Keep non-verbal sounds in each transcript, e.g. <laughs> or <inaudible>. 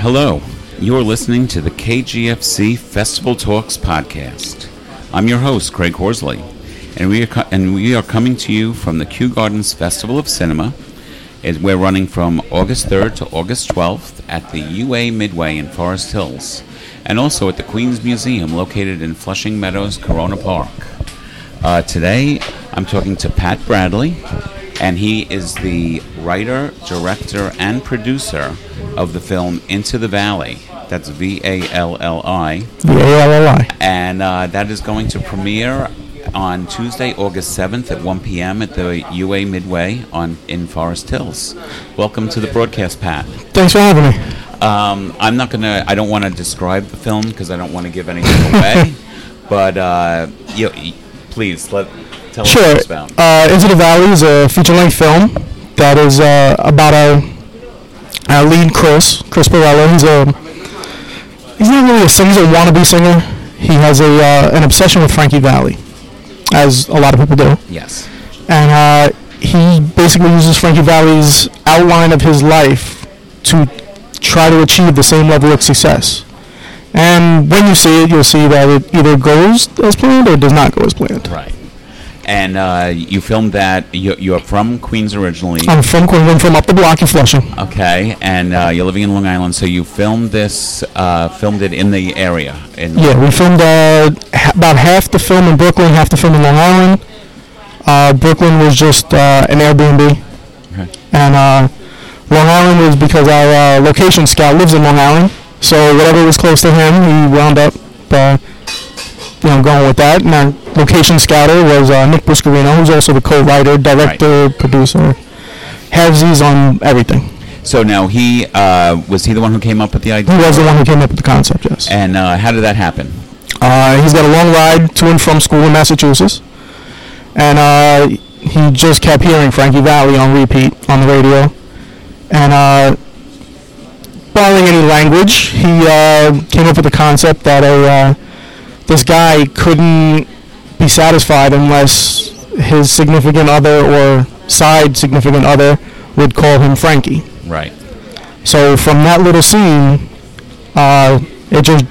Hello, you are listening to the KGFC Festival Talks podcast. I'm your host, Craig Horsley, and we are co- and we are coming to you from the Kew Gardens Festival of Cinema. It, we're running from August 3rd to August 12th at the UA Midway in Forest Hills, and also at the Queens Museum located in Flushing Meadows, Corona Park. Uh, today, I'm talking to Pat Bradley, and he is the writer, director, and producer of the film Into the Valli. That's V A L L I. V-A-L-L-I. And uh, that is going to premiere on Tuesday, August 7th at 1 p.m. at the UA Midway on in Forest Hills. Welcome to the broadcast, Pat. Thanks for having me. Um, I'm not gonna. I don't want to describe the film because I don't want to give anything away. <laughs> but uh, you, please let tell us Sure. it's about. Uh, Into the Valli is a feature-length film that is uh, about our, our lead, Chris, Chris Barella. He's a he's not really a singer. He's a wannabe singer. He has a uh, an obsession with Frankie Valli, as a lot of people do. yes. and uh, he basically uses Frankie Valli's outline of his life to try to achieve the same level of success. And when you see it, you'll see that it either goes as planned or does not go as planned. Right. And uh, you filmed that. You, you're from Queens originally. I'm from Queensland, from up the block in Flushing. Okay, and uh, you're living in Long Island, so you filmed this, uh, filmed it in the area. In, Yeah, we filmed uh, ha- about half the film in Brooklyn, half the film in Long Island. Uh, Brooklyn was just uh, an Airbnb, Okay. and uh, Long Island was because our uh, location scout lives in Long Island. So whatever was close to him, he wound up, you know, going with that. Our location scouter was uh, Nick Buscarino, who's also the co-writer, director, producer. Halvesies on everything. So now he uh, was he the one who came up with the idea? He was the one who came up with the concept. Yes. And uh, how did that happen? Uh, he's got a long ride to and from school in Massachusetts, and uh, he just kept hearing Frankie Valli on repeat on the radio. And uh, barring any language, he uh, came up with the concept that a uh, this guy couldn't be satisfied unless his significant other or side significant other would call him Frankie. Right. So from that little scene, uh, it just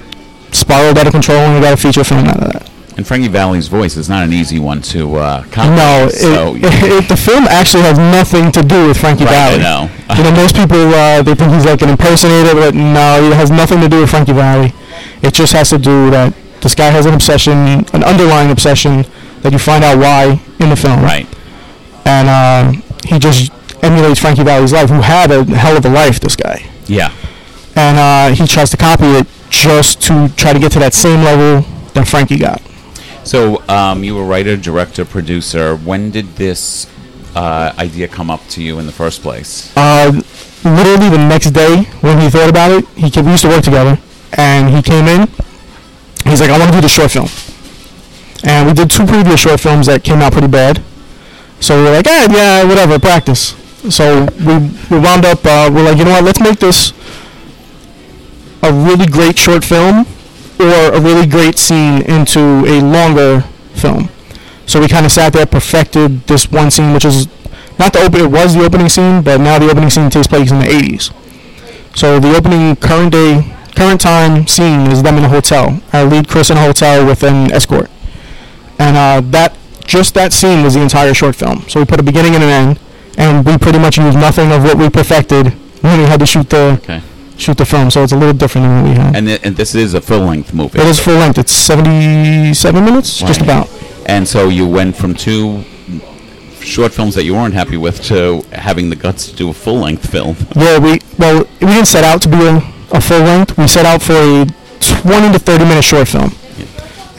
spiraled out of control, and we got a feature film out of that. And Frankie Valli's voice is not an easy one to uh, copy. No, it, so, <laughs> it, the film actually has nothing to do with Frankie Right, I Valli. know. <laughs> you know, most people uh, they think he's like an impersonator, but no, it has nothing to do with Frankie Valli. It just has to do with that this guy has an obsession, an underlying obsession that you find out why in the film. right. And uh, he just emulates Frankie Valli's life, who had a hell of a life. This guy. Yeah. and uh, he tries to copy it just to try to get to that same level that Frankie got. So um, you were writer, director, producer. When did this uh, idea come up to you in the first place? Uh, literally the next day when he thought about it, he came, we used to work together, and he came in. He's like, "I want to do the short film," and we did two previous short films that came out pretty bad. So we were like, "Eh, yeah, whatever, practice." So we we wound up. Uh, we're like, you know what? Let's make this a really great short film or a really great scene into a longer film. So we kind of sat there, perfected this one scene, which is not the open. It was the opening scene, but now the opening scene takes place in the 80s. So the opening current day, current time scene is them in a hotel. I lead Chris in a hotel with an escort, and uh, that just that scene was the entire short film. So we put a beginning and an end, and we pretty much used nothing of what we perfected when we had to shoot the Okay. shoot the film. So it's a little different than what we had. And, th- and this is a full-length movie. It is full length. It's 77 minutes, just about. And so you went from two short films that you weren't happy with to having the guts to do a full-length film. Yeah, we well we didn't set out to be a, a full length. We set out for a 20 to 30 minute short film.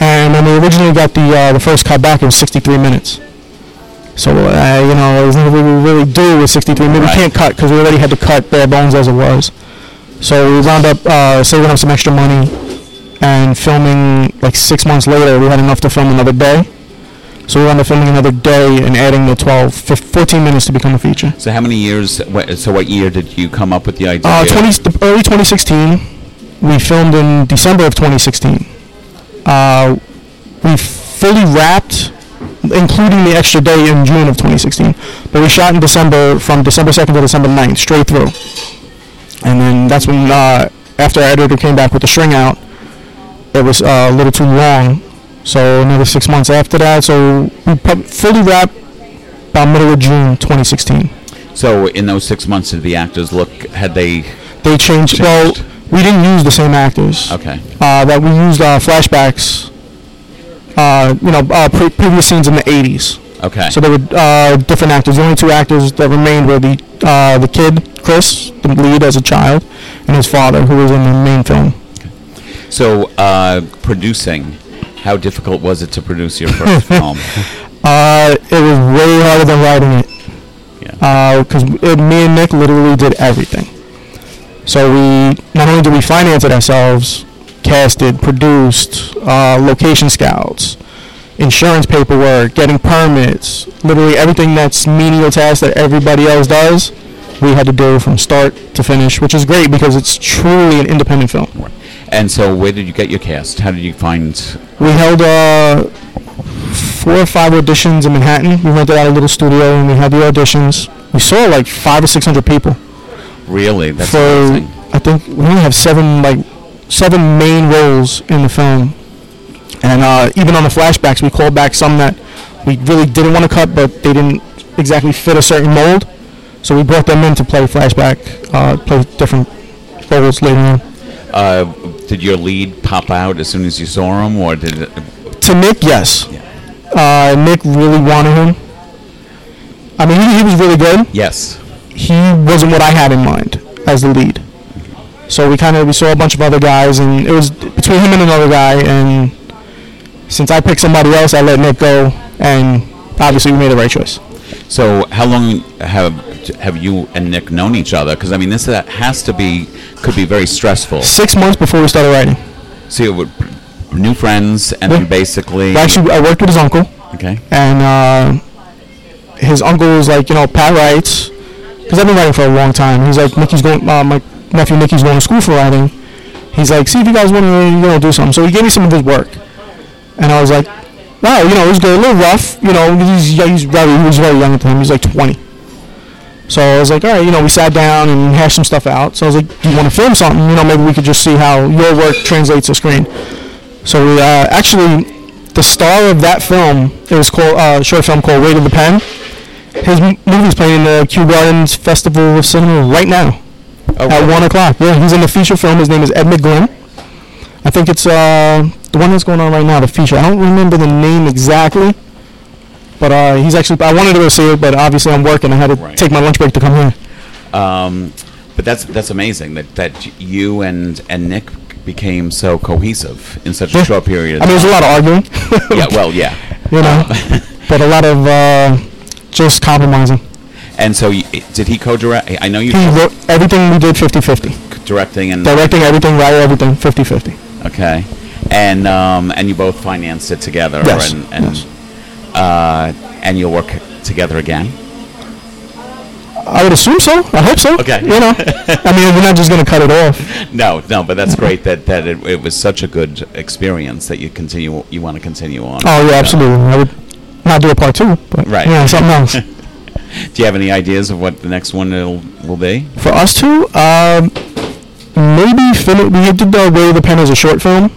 And when we originally got the uh, the first cut back, it was 63 minutes. So uh, you know, there's nothing we really do with 63 minutes. Right. We can't cut because we already had to cut bare bones as it was. So we wound up uh, saving up some extra money and filming like six months later. We had enough to film another day. So we wound up filming another day and adding the 12, 15, 14 minutes to become a feature. So how many years? So what year did you come up with the idea? Uh, 20, the early 2016. We filmed in December of 2016. Uh, we fully wrapped, including the extra day in June of 2016. But we shot in December, from December 2nd to December 9th, straight through. And then that's when uh, after our editor came back with the string out, it was uh, a little too long. So another six months after that. So we fully wrapped by middle of June 2016. So in those six months, did the actors look? Had they? They changed. Well, we didn't use the same actors. Okay. Uh, that we used uh, flashbacks. Uh, you know, uh, pre- previous scenes in the 80s. Okay. So there were uh, different actors. The only two actors that remained were the uh, the kid Chris, the lead as a child, and his father, who was in the main film. Okay. So, uh, producing, how difficult was it to produce your first <laughs> film? Uh, it was way harder than writing it. Yeah. because me and Nick literally did everything. So we not only did we finance it ourselves, casted, produced, uh, location scouts, insurance paperwork, getting permits, literally everything that's menial tasks that everybody else does, we had to do from start to finish, which is great because it's truly an independent film. And so, where did you get your cast? How did you find? We held uh, four or five auditions in Manhattan. We rented out a little studio and we had the auditions. We saw like five or six hundred people. Really, that's for amazing. I think we only have seven like seven main roles in the film, and uh, even on the flashbacks, we called back some that we really didn't want to cut, but they didn't exactly fit a certain mold, so we brought them in to play flashback, uh, play different roles later on. Uh, did your lead pop out as soon as you saw him, or did it? To Nick, yes, Yeah. uh, Nick really wanted him. I mean, he, he was really good. Yes. he wasn't what I had in mind as the lead. So we kind of we saw a bunch of other guys, and it was between him and another guy. And since I picked somebody else, I let Nick go, and obviously we made the right choice. So, how long have have you and Nick known each other? Because I mean, this uh, has to be could be very stressful. Six months before we started writing, So you were new friends, and Yeah. then basically, well, actually I worked with his uncle, okay, and uh, his uncle was like, you know, Pat writes, because I've been writing for a long time. He's like, Nicky's going, uh, my nephew Nicky's going to school for writing. He's like, see if you guys want to, you know, do something. So he gave me some of his work, and I was like, wow, you know, it was good, a little rough, you know, he's, he's very, he was very young at the time. He's like 20. So I was like, all right, you know, we sat down and hashed some stuff out. So I was like, do you want to film something? You know, maybe we could just see how your work translates to screen. So we uh, actually, the star of that film, it was called uh, a short film called Weight of the Pen. His m- movie's playing in the Kew Gardens Festival of Cinema right now oh, at one o'clock. Yeah, he's in the feature film. His name is Ed McGlynn. I think it's uh, the one that's going on right now, the feature. I don't remember the name exactly, but uh, he's actually. I wanted to go see it, but obviously I'm working. I had to Right. take my lunch break to come here. Um, but that's that's amazing that that you and and Nick became so cohesive in such a short period. I mean, there's a lot of arguing, <laughs> yeah, well, yeah. <laughs> you know, <laughs> but a lot of uh, just compromising. And so, you, did he co-direct? I know you He wrote everything we did 50-50. directing and Directing everything, writing everything 50-50. okay, and um, and you both financed it together, Yes, and and yes. Uh, and you'll work together again. I would assume so. I hope so. Okay. You know, I mean, we're not just going to cut it off. <laughs> No, no, but that's great that that it, it was such a good experience that you continue you want to continue on. Oh yeah, absolutely. I would not do a part two, but Right. yeah, something else. <laughs> Do you have any ideas of what the next one will, will be? For us two, um, maybe fin- we did the Way of the Pen as a short film,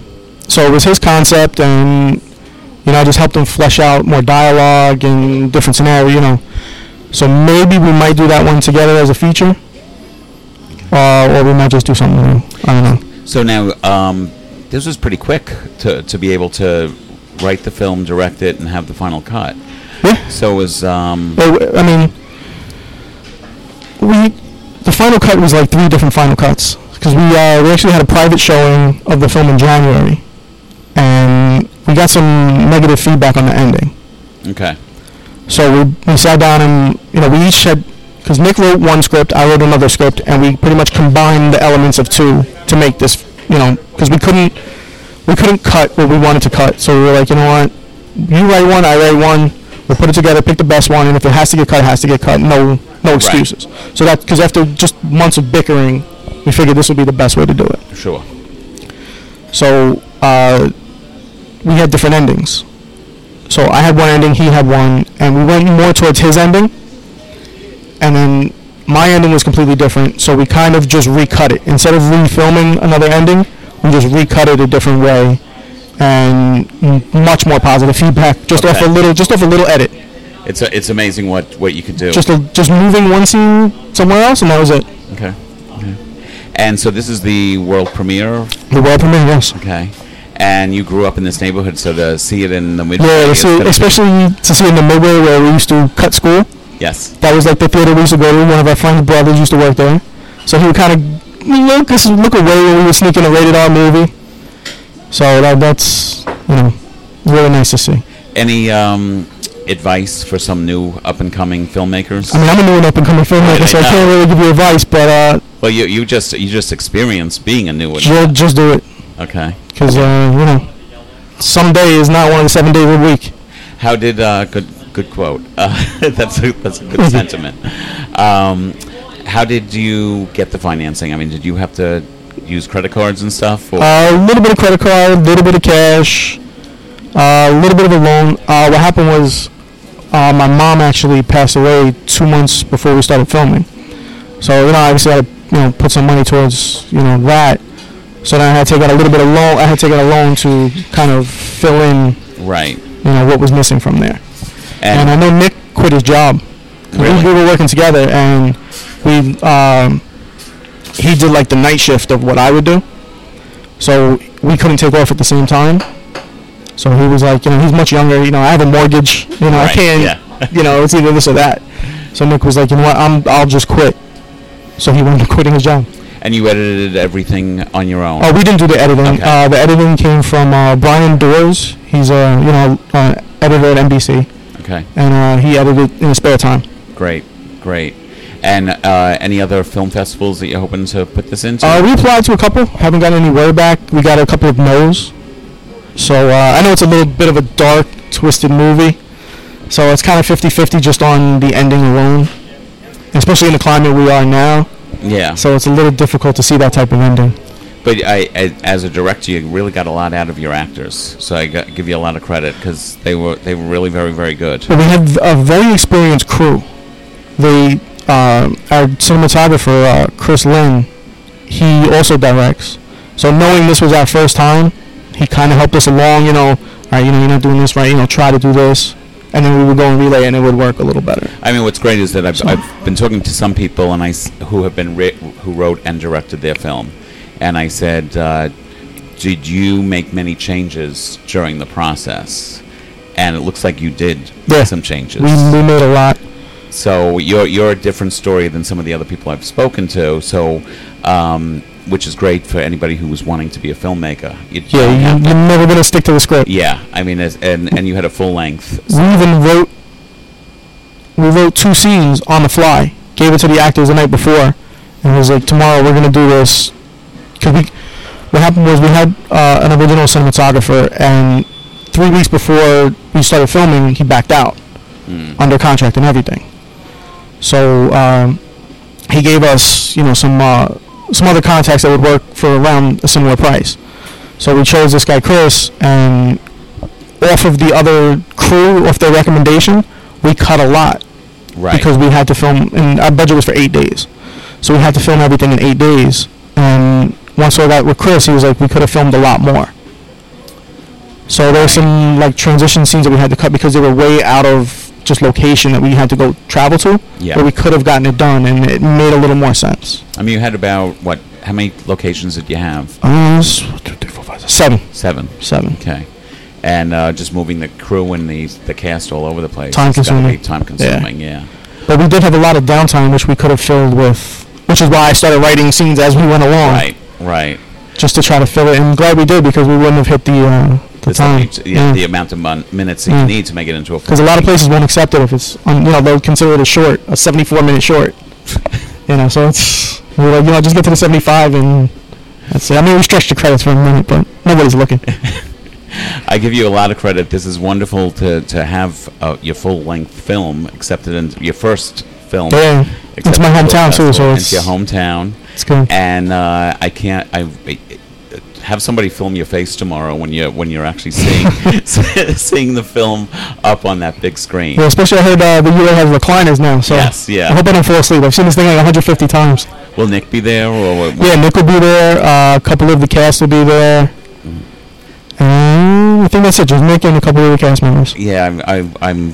so it was his concept, and you know, I just helped them flesh out more dialogue and different scenario. You know, so maybe we might do that one together as a feature, uh, or we might just do something new. I don't know. So now, um, this was pretty quick to, to be able to write the film, direct it, and have the final cut. Yeah. So it was um, I mean, we the final cut was like three different final cuts because we uh, we actually had a private showing of the film in January, we got some negative feedback on the ending. okay. So we we sat down and you know we each had because Nick wrote one script, I wrote another script, and we pretty much combined the elements of two to make this you know because we couldn't we couldn't cut what we wanted to cut. So we were like, you know what, you write one, I write one. We'll put it together, pick the best one, and if it has to get cut, it has to get cut. No, no excuses. So that because after just months of bickering, we figured this would be the best way to do it. Sure. So uh, we had different endings. So I had one ending, he had one, and we went more towards his ending. And then my ending was completely different. So we kind of just recut it instead of refilming another ending. We just recut it a different way, and much more positive feedback. Just off a little, just off a little edit. It's a, it's amazing what what you can do. Just a, just moving one scene somewhere else, and that was it. okay. okay. And so this is the world premiere. The world premiere, yes. Okay. And you grew up in this neighborhood, so to see it in the midway, Yeah, to it's see, gonna be- especially to see it in the midway where we used to cut school. yes. That was like the theater we used to go to. One of our friends' brothers used to work there, so he would kind of look look away when we were sneaking a rated R movie. So that that's you know really nice to see. Any um, advice for some new up and coming filmmakers? I mean, I'm a new and up and coming filmmaker, Right, so I I can't really give you advice, but uh, well, you you just you just experienced being a new one. just, just do it Okay. Because uh, you know someday is not one of the seven days of the week. How did uh, good good quote? Uh, <laughs> that's a, that's a good <laughs> sentiment. Um, how did you get the financing? I mean, did you have to use credit cards and stuff? Or? Uh, a little bit of credit card, a little bit of cash, uh, a little bit of a loan. Uh, what happened was uh, my mom actually passed away two months before we started filming. So you know, obviously I had to you know put some money towards you know that. So then I had to take out a little bit of loan. I had to take out a loan to kind of fill in right. you know what was missing from there. And, I know Nick quit his job. We- Really? We were working together, and we um, he did like the night shift of what I would do. So we couldn't take off at the same time. So he was like, you know, he's much younger. You know, I have a mortgage. You know, I can't. yeah. <laughs> you know, it's either this or that. So Nick was like, you know what, I'm I'll just quit. So he went to quitting his job. And you edited everything on your own. Oh, we didn't do the editing. Okay. Uh, the editing came from uh, Brian Doors. He's a you know uh, editor at NBC, Okay. and uh, he edited in his spare time. Great. Great. And uh, any other film festivals that you're hoping to put this into? Uh, we applied to a couple. Haven't gotten any word back. We got a couple of no's. So uh, I know it's a little bit of a dark, twisted movie. So it's kind of 50-50 just on the ending alone, especially in the climate we are now. Yeah. So it's a little difficult to see that type of ending. But I, I, as a director, you really got a lot out of your actors. So I got, give you a lot of credit because they were they were really very very good. But we had a very experienced crew. The uh, our cinematographer uh, Chris Lynn, he also directs. So knowing this was our first time, he kind of helped us along. You know, all right, you know, you're not doing this right. You know, try to do this, and then we would go and relay, and it would work a little better. I mean, what's great is that I've, So- I've been talking to some people and I s- who have been ri- who wrote and directed their film, and I said, uh, "Did you make many changes during the process?" And it looks like you did Yeah. some changes. We, we made a lot. So you're you're a different story than some of the other people I've spoken to. So, um, which is great for anybody who was wanting to be a filmmaker. You don't Yeah, you, you're never gonna stick to the script. yeah. I mean, as, and and you had a full length. We even wrote we wrote two scenes on the fly. Gave it to the actors the night before, and was like, tomorrow we're gonna do this. Cause we, what happened was we had uh, an original cinematographer, and three weeks before we started filming, he backed out Mm. under contract and everything. So um, he gave us, you know, some uh, some other contacts that would work for around a similar price. So we chose this guy Chris, and off of the other crew, off their recommendation, we cut a lot Right. because we had to film, and our budget was for eight days, so we had to film everything in eight days. And once I got with Chris, he was like, we could have filmed a lot more. So there were some like transition scenes that we had to cut because they were way out of just location that we had to go travel to. Yeah. But we could have gotten it done, and it made a little more sense. I mean, you had about what? How many locations did you have? Uh, s- one, two, three, four, five, six, seven, Seven. seven. Okay. And uh, just moving the crew and the the cast all over the place. Time consuming. Time consuming. Yeah. But we did have a lot of downtime, which we could have filled with, which is why I started writing scenes as we went along, Right. Right. just to try to fill it. And I'm glad we did because we wouldn't have hit the uh, the time. time- yeah, the amount of mon- minutes that Yeah. you need to make it into a. Because a lot of places won't accept it if it's, on, you know, they'll consider it a short, a 74 minute short. <laughs> you know, so it's, we're like, you know, just get to the 75 and that's it. I mean, we stretched the credits for a minute, but nobody's looking. <laughs> I give you a lot of credit. This is wonderful to to have uh, your full length film accepted in your first film. yeah, it's my hometown too, so it's it's, your hometown. it's good. and uh, I can't. I have somebody film your face tomorrow when you when you're actually seeing <laughs> seeing the film up on that big screen. Well, especially I heard uh, the UA has recliners now, so Yes, yeah. I hope I don't fall asleep. I've seen this thing like 150 times. Will Nick be there or what? Yeah, Nick will be there. Uh, a couple of the cast will be there. And I think that's it. Just Nick and a couple of the cast members. Yeah, I'm, I'm, I'm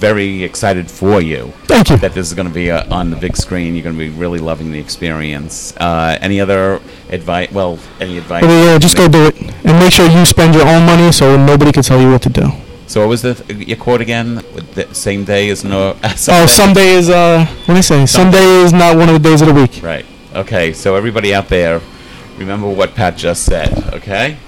very excited for you Thank you. that this is going to be uh, on the big screen. You're going to be really loving the experience. Uh, any other advice? Well, any advice? Yeah, just go do it, and make sure you spend your own money so nobody can tell you what to do. So what was the your quote again? The same day as no. <laughs> Oh, someday is uh, what do I say? Someday is not one of the days of the week. Right. Okay. So everybody out there, remember what Pat just said. Okay.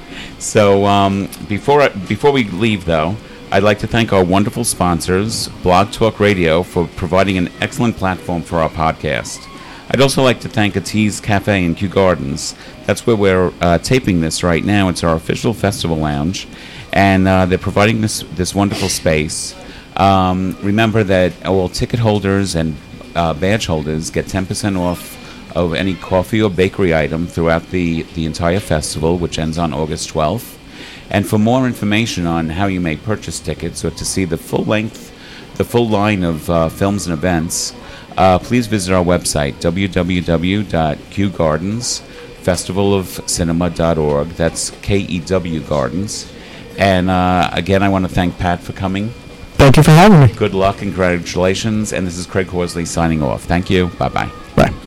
So um, before I, before we leave, though, I'd like to thank our wonderful sponsors, Blog Talk Radio, for providing an excellent platform for our podcast. I'd also like to thank Atiz Cafe in Kew Gardens. That's where we're uh, taping this right now. It's our official festival lounge, and uh, they're providing this this wonderful space. Um, remember that all ticket holders and uh, badge holders get 10% off of any coffee or bakery item throughout the, the entire festival, which ends on August 12th. And for more information on how you may purchase tickets or to see the full length, the full line of uh, films and events, uh, please visit our website, www.kewgardensfestivalofcinema.org. That's K E W Gardens. And uh, again, I want to thank Pat for coming. Thank you for having me. Good luck and congratulations. And this is Craig Horsley signing off. Thank you. Bye bye. Bye.